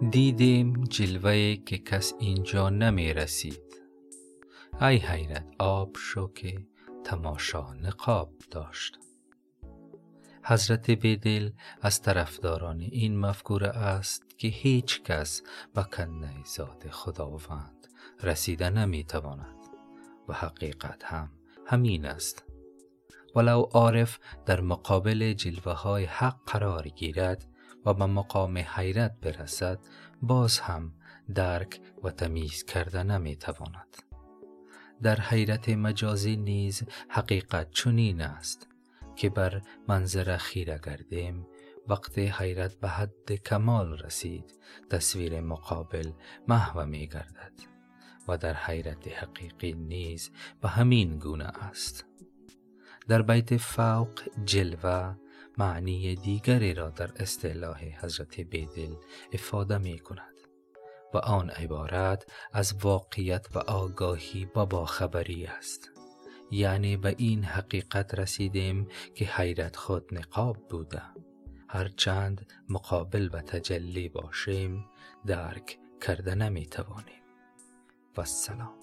دیدیم جلوه که کس اینجا نمی رسید. ای حیرت آب شو که تماشا نقاب داشت. حضرت بیدل از طرفداران این مفکوره است که هیچ کس به کنه ذات خداوند رسیده نمی تواند و حقیقت هم همین است. ولو عارف در مقابل جلوه های حق قرار گیرد به مقام حیرت برسد باز هم درک و تمیز کرده نمی تواند. در حیرت مجازی نیز حقیقت چنین است که بر منظر خیره گردیم وقت حیرت به حد کمال رسید تصویر مقابل محو می گردد و در حیرت حقیقی نیز به همین گونه است در بیت فوق جلوه معنی دیگری را در اصطلاح حضرت بیدل افاده می کند و آن عبارت از واقعیت و آگاهی و باخبری است. یعنی به این حقیقت رسیدیم که حیرت خود نقاب بوده. هرچند مقابل و تجلی باشیم درک کرده نمی توانیم و سلام.